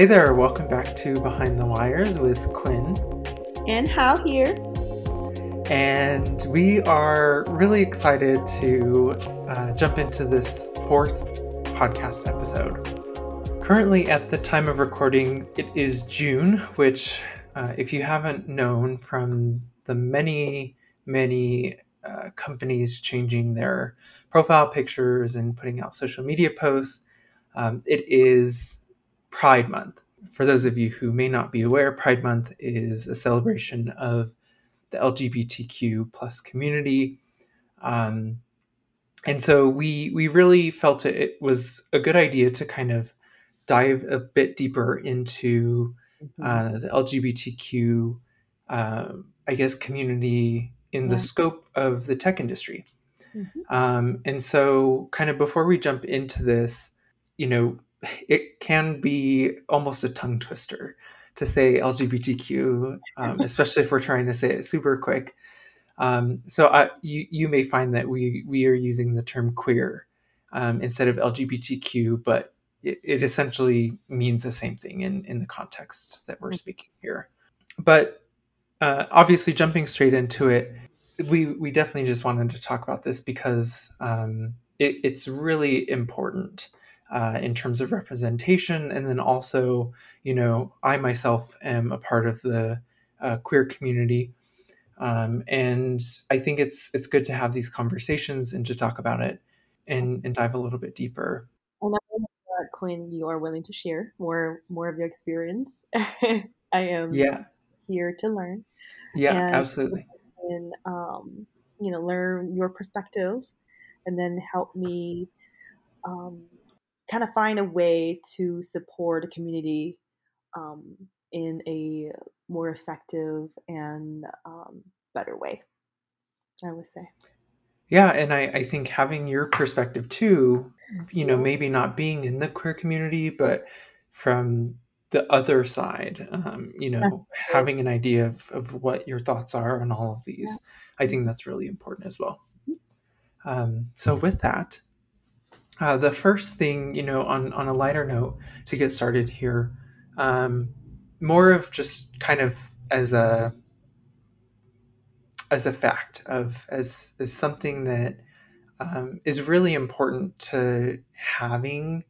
Hey there, welcome back to Behind the Wires with Quinn. And Hal here. And we are really excited to uh, jump into this fourth podcast episode. Currently, at the time of recording, it is June, which, uh, if you haven't known from the many, many uh, companies changing their profile pictures and putting out social media posts, um, it is Pride Month. For those of you who may not be aware, Pride Month is a celebration of the LGBTQ plus community. Um, and so we we really felt it, it, was a good idea to kind of dive a bit deeper into mm-hmm. uh, the LGBTQ, uh, I guess, community in yeah. the scope of the tech industry. Mm-hmm. Um, and so, kind of before we jump into this, you know, it can be almost a tongue twister to say LGBTQ, um, especially if we're trying to say it super quick. Um, so I, you you may find that we we are using the term queer um, instead of LGBTQ, but it, it, essentially means the same thing in in the context that we're mm. speaking here. But uh, obviously, jumping straight into it, we we definitely just wanted to talk about this because um, it, it's really important uh, in terms of representation. And then also, you know, I myself am a part of the uh, queer community. Um, and I think it's it's good to have these conversations and to talk about it and, and dive a little bit deeper. And I know that Quinn, you are willing to share more more of your experience. I am yeah. here to learn. Yeah, and, absolutely. And um, you know, learn your perspective, and then help me um, kind of find a way to support a community um, in a more effective and um, better way. I would say. Yeah, and I, I think having your perspective too, you know, maybe not being in the queer community, but from the other side, um, you know, having an idea of, of what your thoughts are on all of these, I think that's really important as well. Mm-hmm. Um, so, with that, uh, the first thing, you know, on, on a lighter note to get started here, um, more of just kind of as a as a fact of as as something that um, is really important to having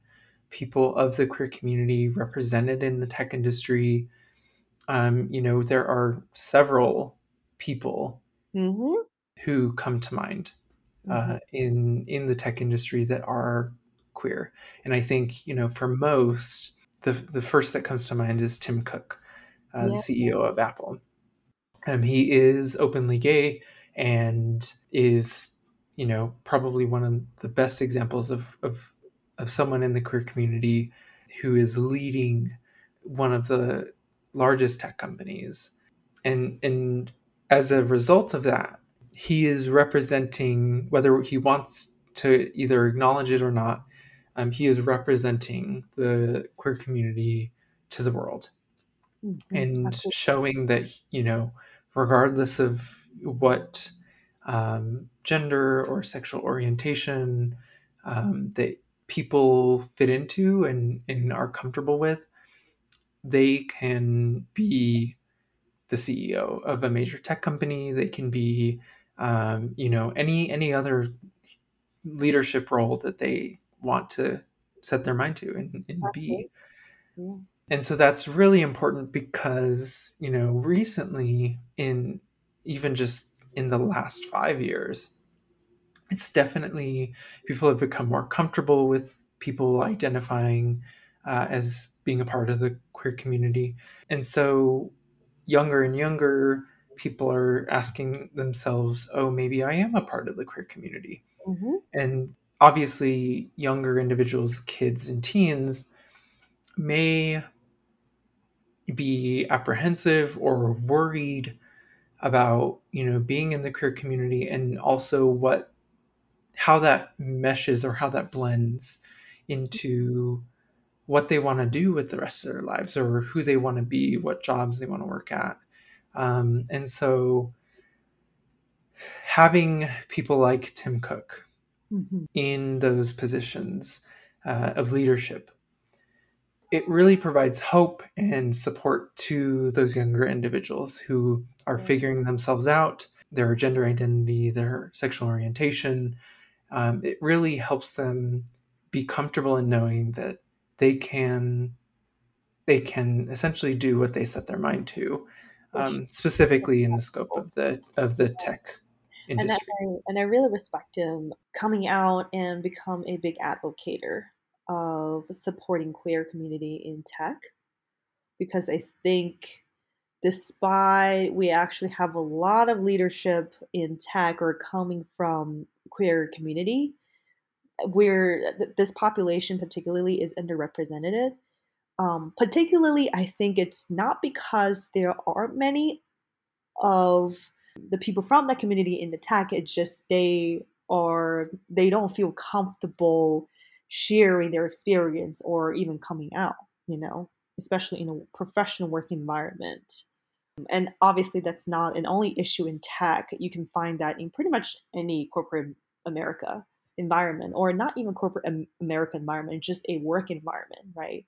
people of the queer community represented in the tech industry. Um, you know, there are several people mm-hmm. who come to mind mm-hmm. uh, in in the tech industry that are queer. And I think you know for most, the the first that comes to mind is Tim Cook, uh, yeah. the CEO of Apple. Um, he is openly gay and is you know probably one of the best examples of of of someone in the queer community who is leading one of the largest tech companies and and as a result of that he is representing whether he wants to either acknowledge it or not um, he is representing the queer community to the world mm-hmm. and Absolutely. showing that you know regardless of what um, gender or sexual orientation um, that people fit into and, and are comfortable with they can be the ceo of a major tech company they can be um, you know any any other leadership role that they want to set their mind to and, and be. Yeah. and so that's really important because you know recently in even just in the last five years it's definitely people have become more comfortable with people identifying uh, as being a part of the queer community. And so younger and younger people are asking themselves, oh, maybe I am a part of the queer community. Mm-hmm. And obviously, younger individuals, kids, and teens may be apprehensive or worried about you know being in the queer community and also what how that meshes or how that blends into what they want to do with the rest of their lives or who they want to be what jobs they want to work at um, and so having people like Tim Cook mm-hmm. in those positions uh, of leadership it really provides hope and support to those younger individuals who are Yeah. figuring themselves out, their gender identity, their sexual orientation. Um, it really helps them be comfortable in knowing that they can they can essentially do what they set their mind to. Um, specifically in the scope of the of the tech And industry. I and I really respect him coming out and become a big advocator of supporting queer community in tech because I think despite we actually have a lot of leadership in tech or coming from queer community, where th- this population particularly is underrepresented. Um, particularly, I think it's not because there aren't many of the people from that community in the tech. It's just they are they don't feel comfortable sharing their experience or even coming out. You know, especially in a professional work environment. And obviously, that's not an only issue in tech. You can find that in pretty much any corporate America environment, or not even corporate America environment, just a work environment, right?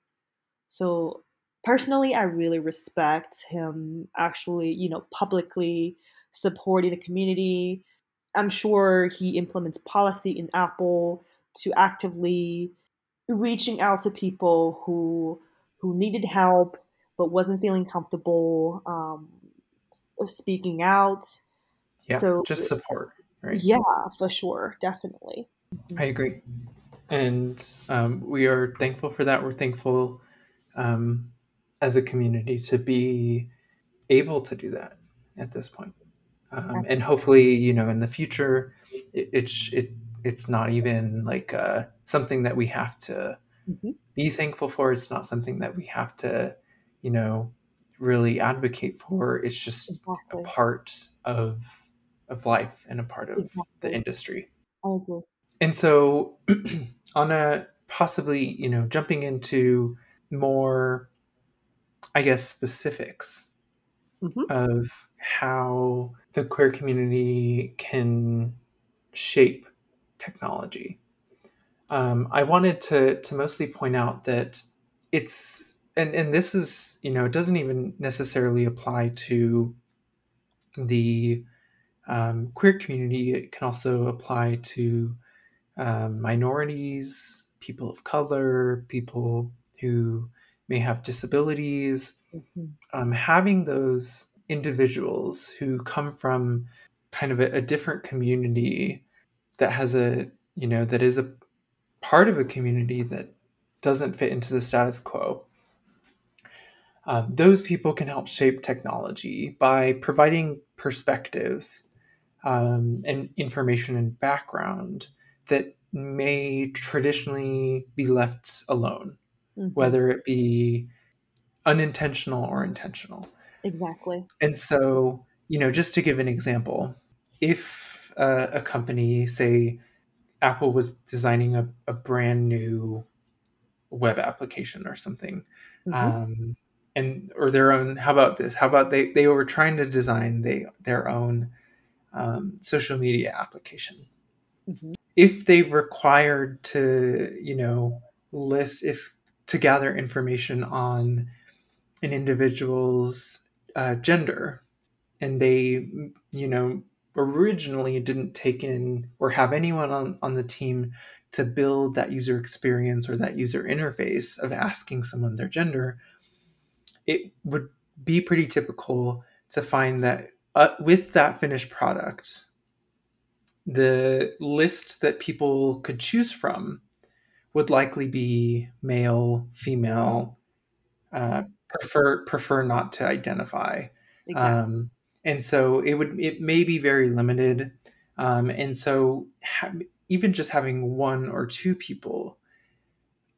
So personally, I really respect him actually, you know, publicly supporting the community. I'm sure he implements policy in Apple to actively reaching out to people who who needed help but wasn't feeling comfortable um, speaking out. Yeah, So just support, right? yeah, for sure, definitely. I agree. And um, we are thankful for that. We're thankful um, as a community to be able to do that at this point. Um, and hopefully, you know, in the future, it, it's it, it's not even like uh, something that we have to hmm be thankful for. It's not something that we have to, you know, really advocate for. It's just a part of of life and a part of the industry. I agree. And so, on a possibly, you know, jumping into more, I guess, specifics hmm of how the queer community can shape technology. Um, I wanted to to mostly point out that it's and and this is you know it doesn't even necessarily apply to the um, queer community. It can also apply to um, minorities, people of color, people who may have disabilities. hmm Um, having those individuals who come from kind of a, a different community that has a you know that is a part of a community that doesn't fit into the status quo um, those people can help shape technology by providing perspectives um, and information and background that may traditionally be left alone, hmm whether it be unintentional or intentional. Exactly. And so, you know, just to give an example, if uh, a company, say Apple was designing a, a brand new web application or something, hmm um, and or their own, how about this? How about they they were trying to design they their own um, social media application. hmm If they've required to, you know, list if to gather information on an individual's uh, gender, and they, you know, originally didn't take in or have anyone on, on the team to build that user experience or that user interface of asking someone their gender, it would be pretty typical to find that uh, with that finished product, the list that people could choose from would likely be male, female, uh, prefer prefer not to identify, Exactly. um, and so it would it may be very limited, um, and so ha- even just having one or two people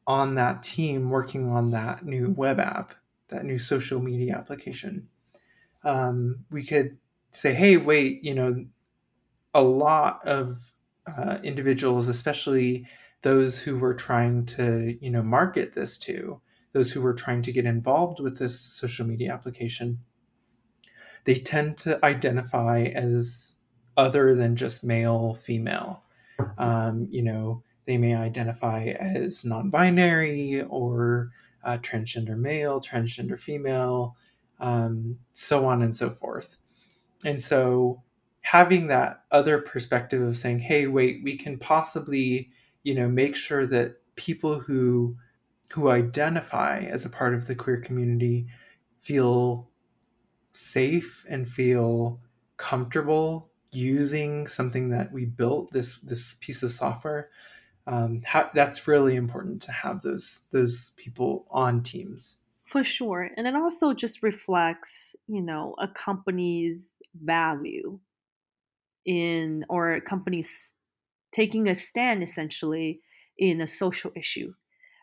on that team working on that new web app, that new social media application, um, we could say, hey, wait, you know, a lot of uh, individuals, especially those who were trying to, you know, market this to, those who were trying to get involved with this social media application, they tend to identify as other than just male, female. Um, you know, they may identify as non binary or uh, transgender male, transgender female, um, so on and so forth. And so having that other perspective of saying, hey, wait, we can possibly, you know, make sure that people who who identify as a part of the queer community feel safe and feel comfortable using something that we built this this piece of software um, ha- that's really important to have those those people on teams For sure. And it also just reflects, you know, a company's value in or a company's taking a stand essentially in a social issue.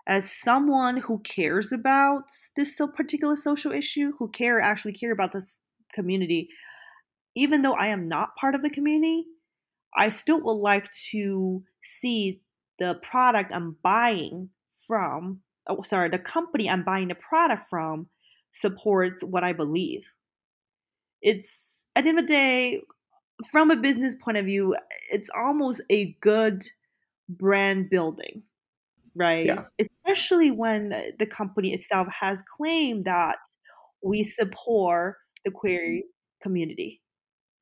As someone who cares about this so particular social issue, who care actually care about this community, even though I am not part of the community, I still would like to see the product I'm buying from, oh, sorry, the company I'm buying the product from supports what I believe. It's at the end of the day, from a business point of view, it's almost a good brand building, right? yeah. Especially when the company itself has claimed that we support the queer mm-hmm. community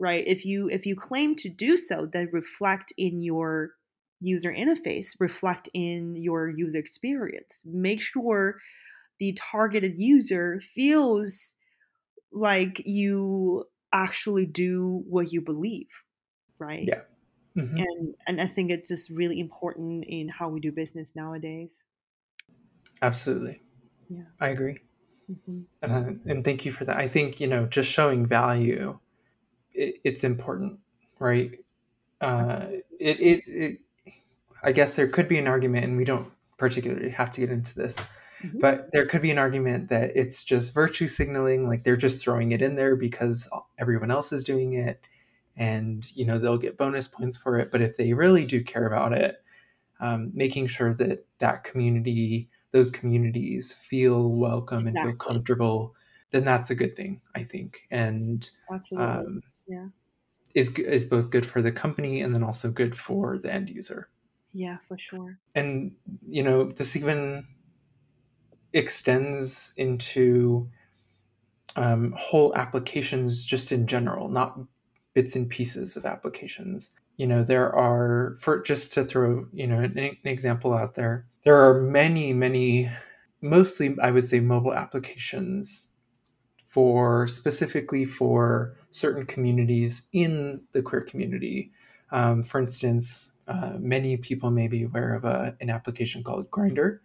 right? If you if you claim to do so then reflect in your user interface reflect in your user experience. Make sure the targeted user feels like you actually do what you believe right? Yeah. Hmm and and i think it's just really important in how we do business nowadays. Absolutely. Yeah. I agree. Hmm uh, and thank you for that. I think you know just showing value it, it's important right? Uh, it, it, it i guess there could be an argument and we don't particularly have to get into this hmm but there could be an argument that it's just virtue signaling like they're just throwing it in there because everyone else is doing it and you know they'll get bonus points for it. But if they really do care about it um, making sure that that community those communities feel welcome and feel comfortable then that's a good thing i think. And um, yeah. is, is both good for the company and then also good for the end user. Yeah for sure. And you know this even extends into um, whole applications just in general, not bits and pieces of applications. You know, there are, for just to throw, you know, an, an example out there, there are many, many, mostly, I would say, mobile applications for specifically for certain communities in the queer community. Um, for instance, uh, many people may be aware of a, an application called Grindr,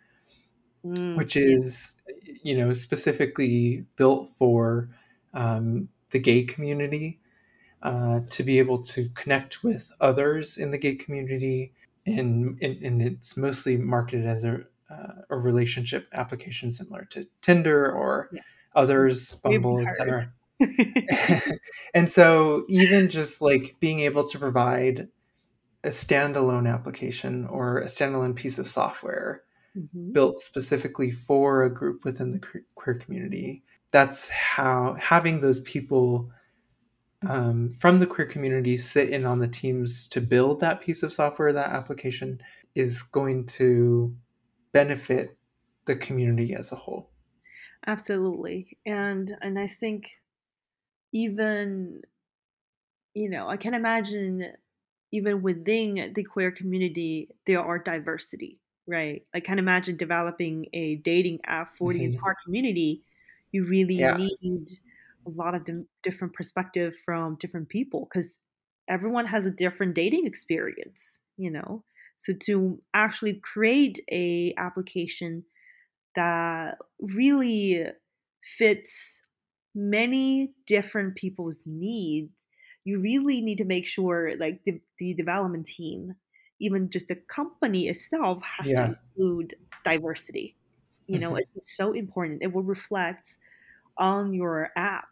mm, which is you know specifically built for um, the gay community uh, to be able to connect with others in the gay community and, and, and it's mostly marketed as a, uh, a relationship application similar to tinder or yeah. others bumble etc and so even just like being able to provide a standalone application or a standalone piece of software hmm built specifically for a group within the queer community. That's how having those people um, from the queer community sit in on the teams to build that piece of software, that application, is going to benefit the community as a whole. Absolutely. And and I think even, you know, I can imagine even within the queer community there are diversity, right? I can imagine developing a dating app for the Mhm. entire community. You really Yeah, need a lot of different perspective from different people because everyone has a different dating experience, you know. So to actually create a application that really fits many different people's needs you really need to make sure like the, the development team even just the company itself has to include diversity you know mhm, it's so important it will reflect on your app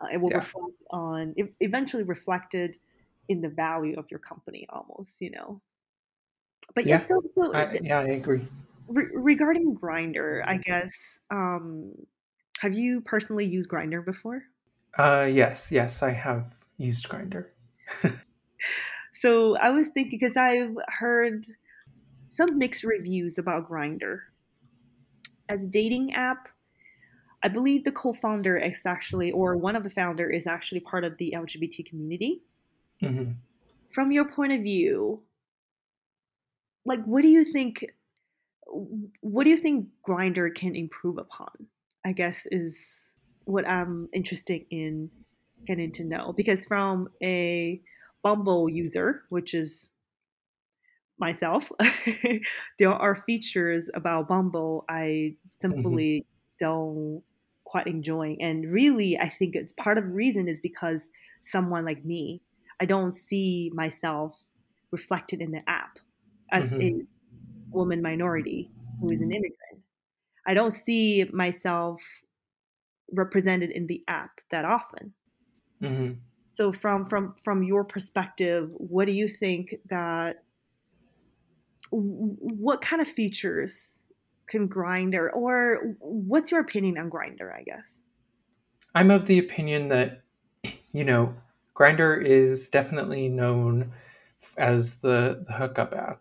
uh, it will yeah, reflect on eventually reflected in the value of your company almost you know but yes yeah. so, so I yeah, I agree. Re- regarding Grindr, I guess, um, have you personally used Grindr before? Uh, yes, yes, I have used Grindr. So I was thinking because I've heard some mixed reviews about Grindr. as a dating app, I believe the co-founder is actually, or one of the founder is actually part of the LGBT community. hmm From your point of view, like what do you think? What do you think Grindr can improve upon? I guess is what I'm interested in getting to know because from a Bumble user, which is myself, there are features about Bumble I hmm simply don't quite enjoy. And really, I think it's part of the reason is because someone like me, I don't see myself reflected in the app as a hmm woman minority who is an immigrant. I don't see myself represented in the app that often. hmm So from from from your perspective, what do you think that what kind of features can Grindr or what's your opinion on Grindr, I guess? I'm of the opinion that you know, Grindr is definitely known as the, the hookup app.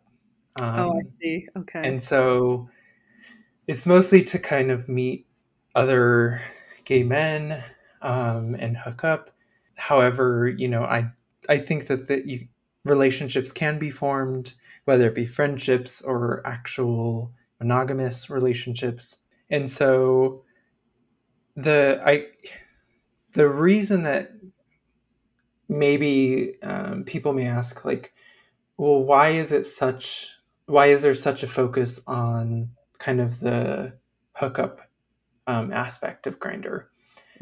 Oh, I Um, see. Okay. and so it's mostly to kind of meet other gay men um, and hook up. However, you know, I I think that the you, relationships can be formed, whether it be friendships or actual monogamous relationships. And so the I the reason that maybe um, people may ask like well why is it such why is there such a focus on kind of the hookup um, aspect of Grindr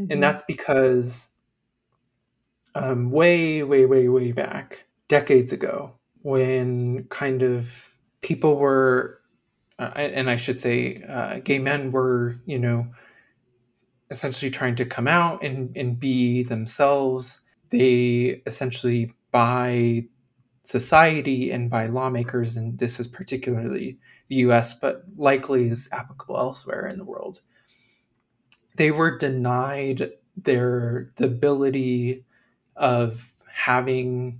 and hmm that's because um, way way way way back decades ago when kind of people were uh, and i should say uh, gay men were you know essentially trying to come out and, and be themselves. They essentially by society and by lawmakers, and this is particularly the US, but likely is applicable elsewhere in the world, they were denied their the ability of having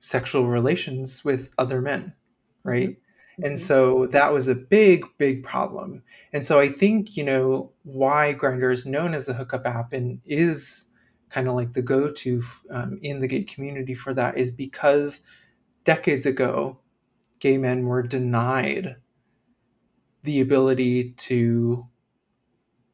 sexual relations with other men, right? And hmm so that was a big, big problem. And so I think, you know, why Grindr is known as the hookup app and is kind of like the go to um, in the gay community for that is because decades ago, gay men were denied the ability to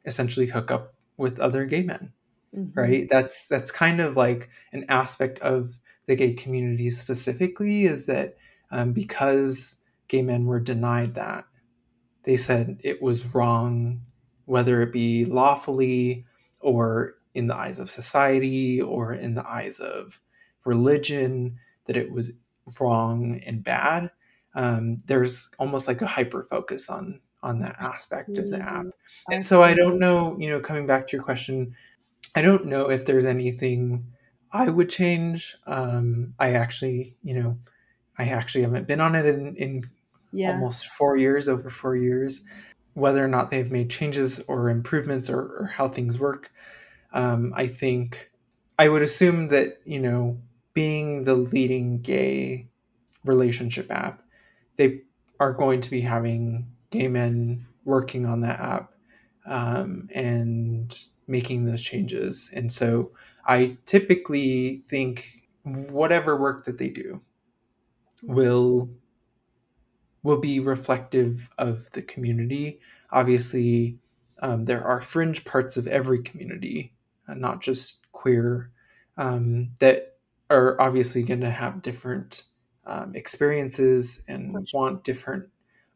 essentially hook up with other gay men hmm right? That's that's kind of like an aspect of the gay community specifically is that um, because gay men were denied that they said it was wrong whether it be lawfully or in the eyes of society or in the eyes of religion that it was wrong and bad. Um, there's almost like a hyper focus on on that aspect of the app. Mm, and so i don't know you know coming back to your question i don't know if there's anything i would change. Um, i actually you know i actually haven't been on it in, in Yeah, almost four years over four years. Whether or not they've made changes or improvements or, or how things work um, i think i would assume that you know being the leading gay relationship app they are going to be having gay men working on that app. Um, and making those changes. And so I typically think whatever work that they do will will be reflective of the community. Obviously, um, there are fringe parts of every community, uh, not just queer, um, that are obviously going to have different um, experiences and want different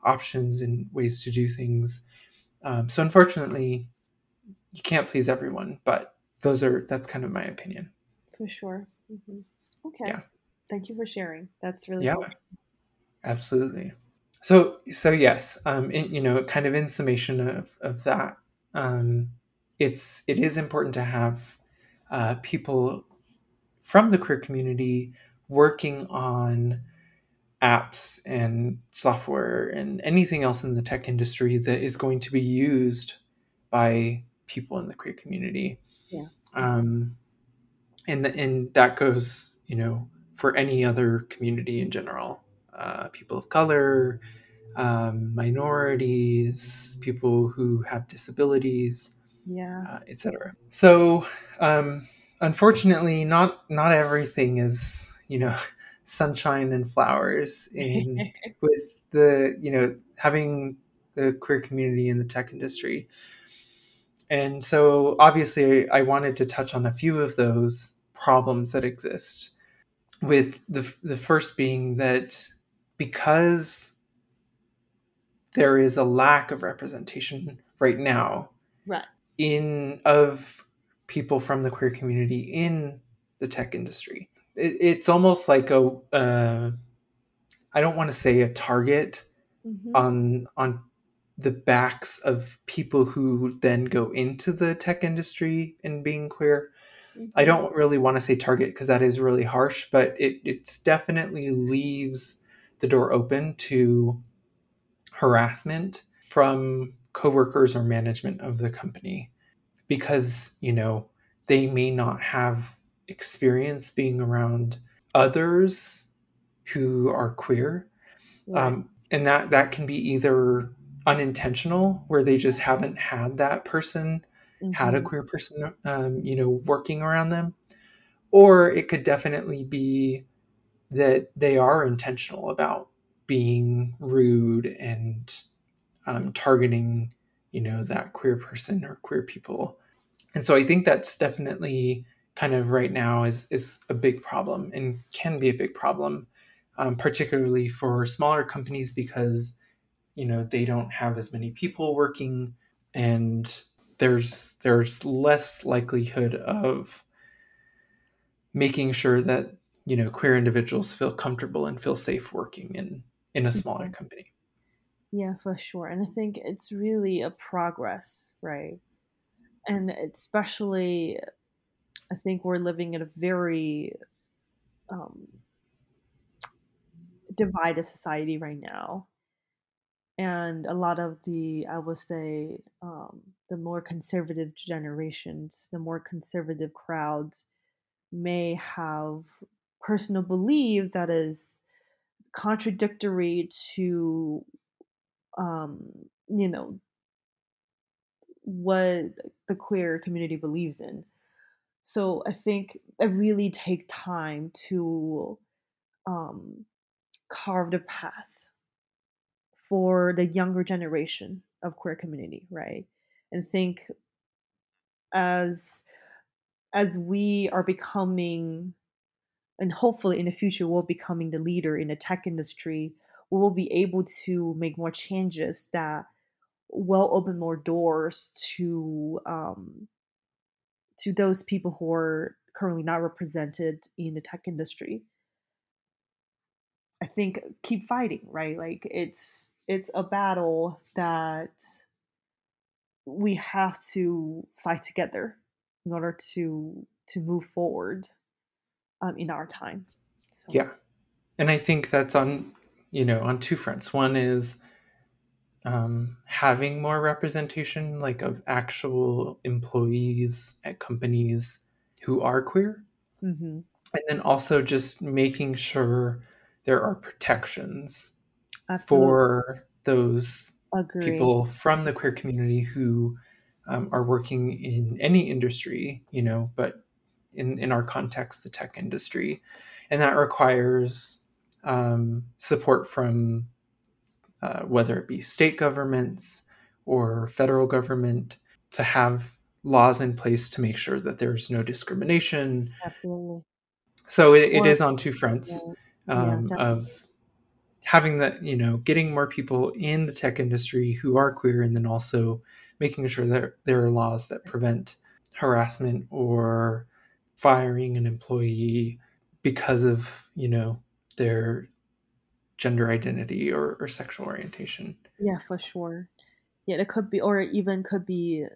options and ways to do things. Um, so, unfortunately, you can't please everyone, but those are that's kind of my opinion. For sure. hmm Okay. Yeah, Thank you for sharing. That's really yeah, helpful. absolutely. So, so yes, um, in, you know, kind of in summation of, of that, um, it's it is important to have uh, people from the queer community working on apps and software and anything else in the tech industry that is going to be used by people in the queer community. Yeah. Um, and the, and that goes, you know, for any other community in general, uh, people of color, um, minorities, people who have disabilities, Yeah. uh, etc. So, um, unfortunately, not not everything is you know sunshine and flowers in with the you know having the queer community in the tech industry. And so, obviously, I wanted to touch on a few of those problems that exist. With the the first being that because there is a lack of representation right now right. in of people from the queer community in the tech industry. It, it's almost like a uh, I don't want to say a target Mm-hmm. on on the backs of people who then go into the tech industry and being queer. Mm-hmm. I don't really want to say target because that is really harsh, but it it's definitely leaves the door open to harassment from coworkers or management of the company because, you know, they may not have experience being around others who are queer. Right. Um, and that that can be either unintentional where they just haven't had that person had a Mhm. queer person um, you know working around them or it could definitely be that they are intentional about being rude and um, targeting you know that queer person or queer people and so i think that's definitely kind of right now is is a big problem and can be a big problem um, particularly for smaller companies because you know they don't have as many people working and there's there's less likelihood of making sure that you know queer individuals feel comfortable and feel safe working in in a smaller Mhm. company Yeah, for sure. And I think it's really a progress, right? And especially, I think we're living in a very um, divided society right now. And a lot of the, I would say, um, the more conservative generations, the more conservative crowds may have personal belief that is contradictory to, um, you know, what the queer community believes in. So I think i really take time to um, carve the path for the younger generation of queer community, right? And think as as we are becoming and hopefully in the future we'll becoming the leader in the tech industry, we will be able to make more changes that will open more doors to um, to those people who are currently not represented in the tech industry. I think keep fighting, right? Like it's it's a battle that we have to fight together in order to to move forward um, in our time. So yeah. And i think that's on you know on two fronts. One is um, having more representation like of actual employees at companies who are queer. Hmm and then also just making sure there are protections absolutely for those people from the queer community who um, are working in any industry, you know, but in, in our context, the tech industry. And that requires um, support from uh, whether it be state governments or federal government to have laws in place to make sure that there's no discrimination. Absolutely. So it, it Or is on two fronts yeah, yeah, um, definitely. of having that you know getting more people in the tech industry who are queer and then also making sure that there are laws that prevent harassment or firing an employee because of you know their gender identity or, or sexual orientation Yeah, for sure. Yeah, it could be, or even could be,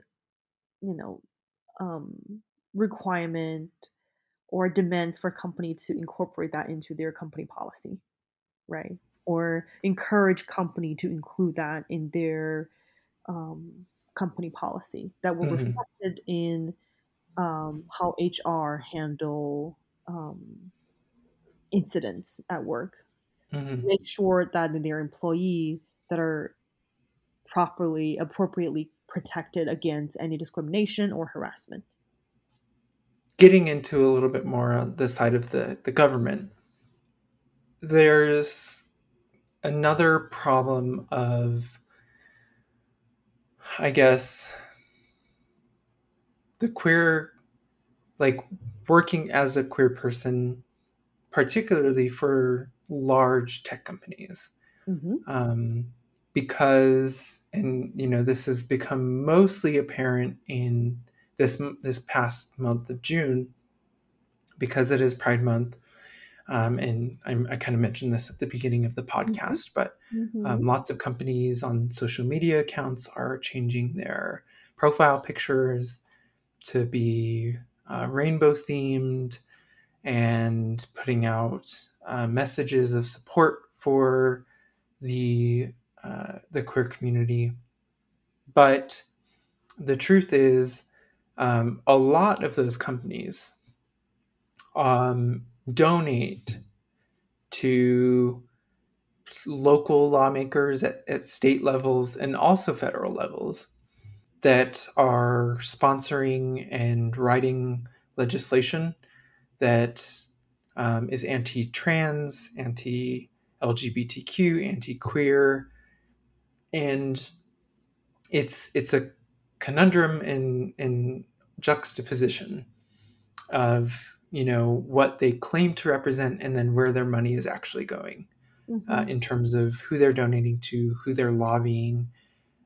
you know, um, requirement or demands for company to incorporate that into their company policy, right? Or encourage company to include that in their um, company policy that will mm-hmm. reflected in um, how HR handle um, incidents at work Mm-hmm. make sure that their employee that are properly, appropriately protected against any discrimination or harassment. Getting into a little bit more on the side of the, the government, there's another problem of, I guess, the queer, like working as a queer person, particularly for large tech companies. Mm-hmm. Um, because, and you know, this has become mostly apparent in this this past month of June, because it is Pride Month. Um, and I'm, i kind of mentioned this at the beginning of the podcast, mm-hmm. but mm-hmm. Um, lots of companies on social media accounts are changing their profile pictures to be uh, rainbow themed and putting out uh, messages of support for the uh, the queer community. But the truth is, um, a lot of those companies um, donate to local lawmakers at, at state levels and also federal levels that are sponsoring and writing legislation that um, is anti-trans, anti-LGBTQ, anti-queer, and it's it's a conundrum in in juxtaposition of you know what they claim to represent and then where their money is actually going mm-hmm. uh, in terms of who they're donating to, who they're lobbying,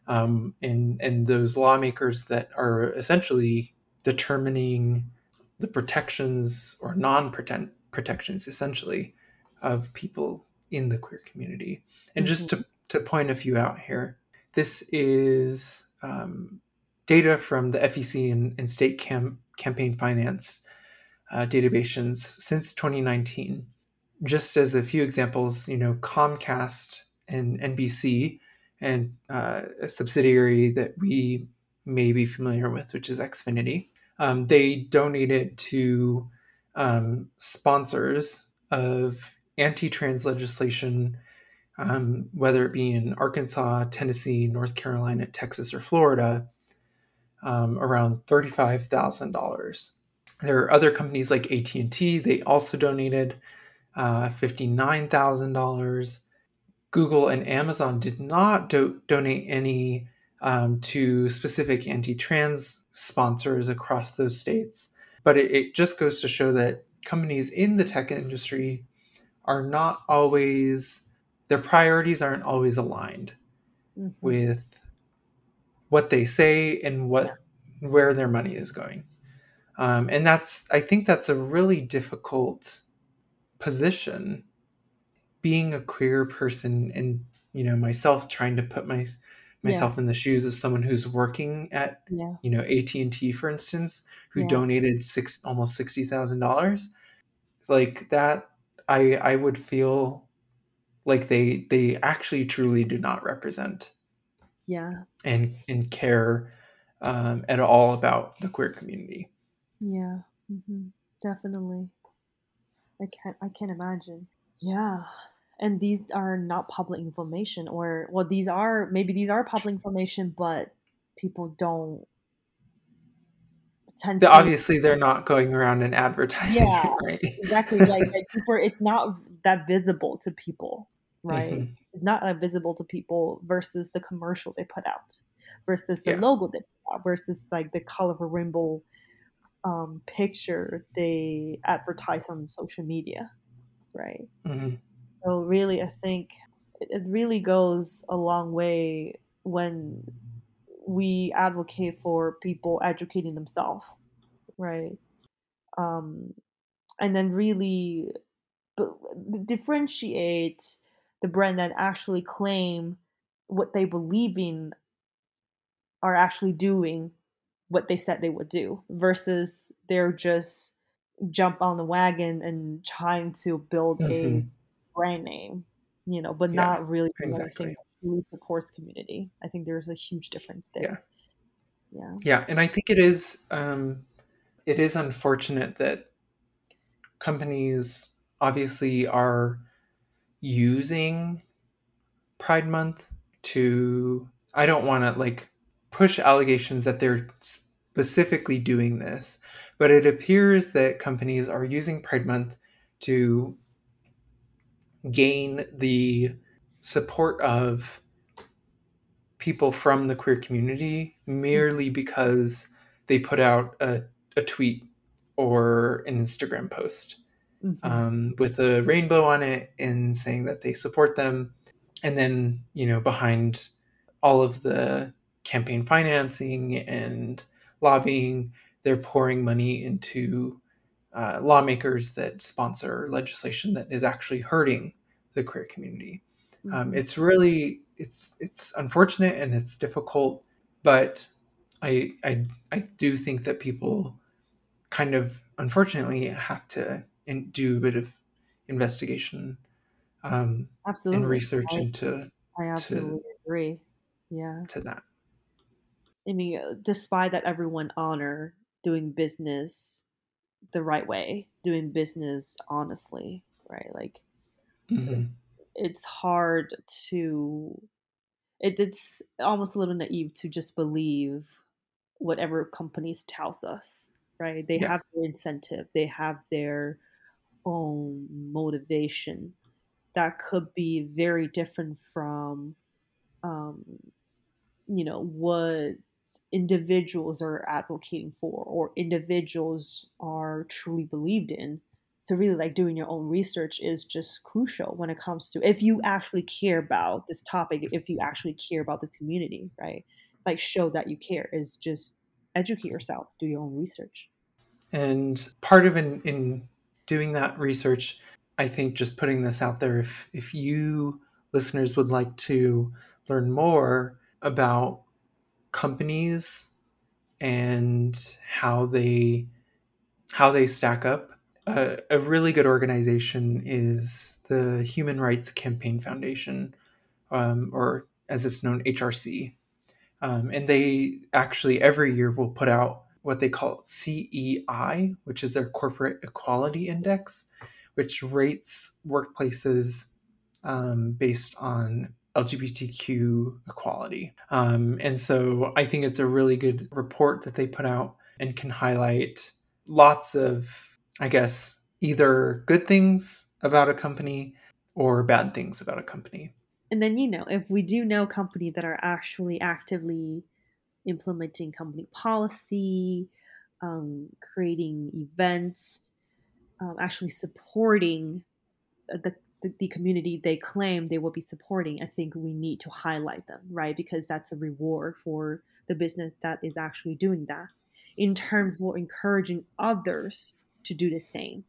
um, and and those lawmakers that are essentially determining the protections or non-protections essentially of people in the queer community. And mm-hmm. just to, to point a few out here, this is um, data from the FEC and, and state cam- campaign finance uh, databases since 2019. Just as a few examples, you know, Comcast and NBC and uh, a subsidiary that we may be familiar with, which is Xfinity. Um, they donated to um, sponsors of anti trans legislation, um, whether it be in Arkansas, Tennessee, North Carolina, Texas, or Florida, um, around $35,000. There are other companies like AT&T, they also donated uh, $59,000. Google and Amazon did not do- donate any um, to specific anti trans sponsors across those states. But it, it, just goes to show that companies in the tech industry are not always, their priorities aren't always aligned mm-hmm. with what they say and what yeah. where their money is going. Um, and that's, I think that's a really difficult position being a queer person and you know myself trying to put my myself yeah. in the shoes of someone who's working at yeah. you know AT&T for instance who yeah. donated six almost $60,000 like that I I would feel like they they actually truly do not represent yeah and and care um, at all about the queer community yeah mm-hmm. definitely I can't I can't imagine yeah and these are not public information or well these are maybe these are public information but people don't tend to obviously they're not going around and advertising yeah, it, right exactly like, like people, it's not that visible to people right mm-hmm. it's not that visible to people versus the commercial they put out versus the yeah. logo they put out versus like the colorful rainbow um, picture they advertise on social media right mm-hmm. So really, I think it really goes a long way when we advocate for people educating themselves, right? Um, and then really differentiate the brand that actually claim what they believe in are actually doing what they said they would do versus they're just jump on the wagon and trying to build mm-hmm. a brand name, you know, but yeah, not really exactly. anything really supports community. I think there's a huge difference there. Yeah. Yeah. Yeah. And I think it is um it is unfortunate that companies obviously are using Pride Month to I don't want to like push allegations that they're specifically doing this, but it appears that companies are using Pride Month to gain the support of people from the queer community merely because they put out a, a tweet or an Instagram post Mhm. um, with a rainbow on it and saying that they support them. And then, you know, behind all of the campaign financing and lobbying, they're pouring money into uh, lawmakers that sponsor legislation that is actually hurting the queer community. Um, Mhm. it's really it's it's unfortunate and it's difficult, but I I I do think that people kind of unfortunately have to in, do a bit of investigation um, and research I, into I absolutely to agree. Yeah. to that. I mean, uh, despite that everyone honor doing business the right way, doing business honestly, right? Like hmm it's hard to it, it's almost a little naive to just believe whatever companies tells us, right? They Yeah, have their incentive, they have their own motivation that could be very different from um, you know what individuals are advocating for or individuals are truly believed in. So really like doing your own research is just crucial when it comes to if you actually care about this topic if you actually care about the community right? Like show that you care is just educate yourself do your own research. And part of in in doing that research, I think just putting this out there, if if you listeners would like to learn more about companies and how they how they stack up. Uh, a really good organization is the Human Rights Campaign Foundation, um, or as it's known, HRC. Um, and they actually every year will put out what they call CEI, which is their Corporate Equality Index, which rates workplaces um, based on LGBTQ equality. Um, and so I think it's a really good report that they put out and can highlight lots of, I guess, either good things about a company or bad things about a company. and then you know if we do know companies that are actually actively implementing company policy um, creating events um, actually supporting the, the, the community they claim they will be supporting, I think we need to highlight them, right? Because that's a reward for the business that is actually doing that. In terms of encouraging others to do the same,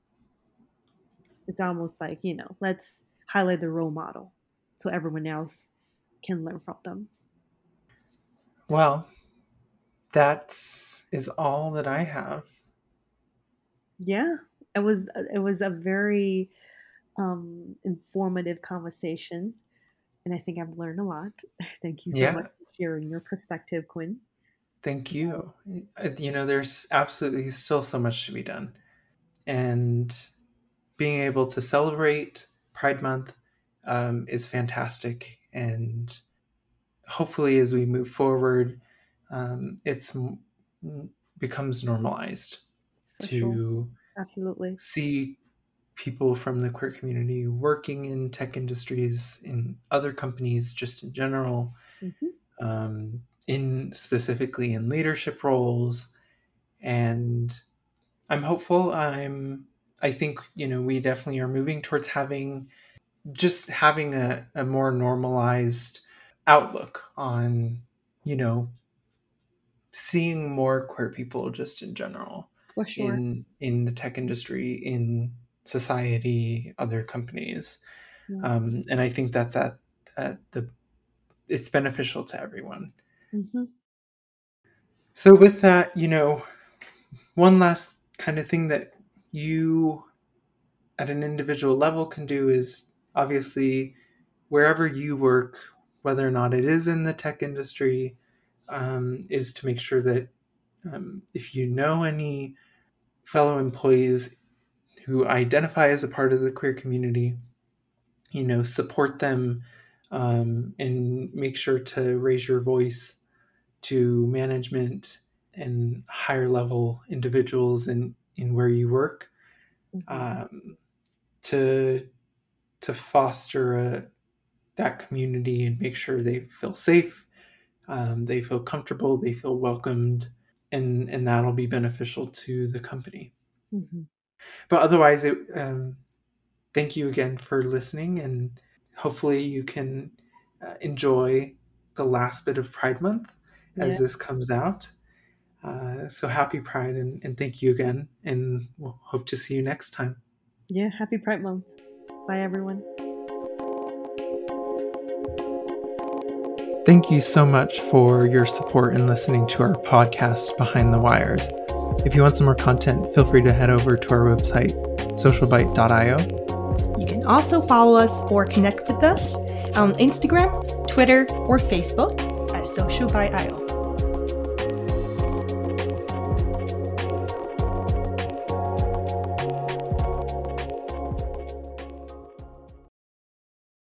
it's almost like you know, let's highlight the role model so everyone else can learn from them. Well, that is all that I have. Yeah, it was it was a very um, informative conversation, and I think I've learned a lot. Thank you so much for sharing your perspective, Quinn. thank you. You know, there's absolutely still so much to be done. And being able to celebrate Pride Month um, is fantastic. And hopefully, as we move forward, um, it's becomes normalized For sure. to Absolutely. see people from the queer community working in tech industries, in other companies, just in general, hmm um, in specifically in leadership roles, and I'm hopeful. I'm. I think you know we definitely are moving towards having just having a, a more normalized outlook on you know seeing more queer people just in general sure. in in the tech industry in society other companies. Yeah. um, and i think that's at, at the it's beneficial to everyone. Hmm so with that you know one last kind of thing that you at an individual level can do is obviously wherever you work whether or not it is in the tech industry um, is to make sure that um, if you know any fellow employees who identify as a part of the queer community, you know, support them um, and make sure to raise your voice to management and higher level individuals in, in where you work Mhm. um, to to foster a, that community and make sure they feel safe, um, they feel comfortable, they feel welcomed, and and that'll be beneficial to the company. Mhm. But otherwise, it, um, thank you again for listening, and hopefully you can uh, enjoy the last bit of Pride Month as Yeah. this comes out. Uh, so happy Pride, and, and thank you again, and we'll hope to see you next time. Yeah. Happy Pride Month. Bye, everyone. Thank you so much for your support in listening to our podcast, Behind the Wires. If you want some more content, feel free to head over to our website, socialbyte.io. You can also follow us or connect with us on Instagram, Twitter, or Facebook at Social Byte IO.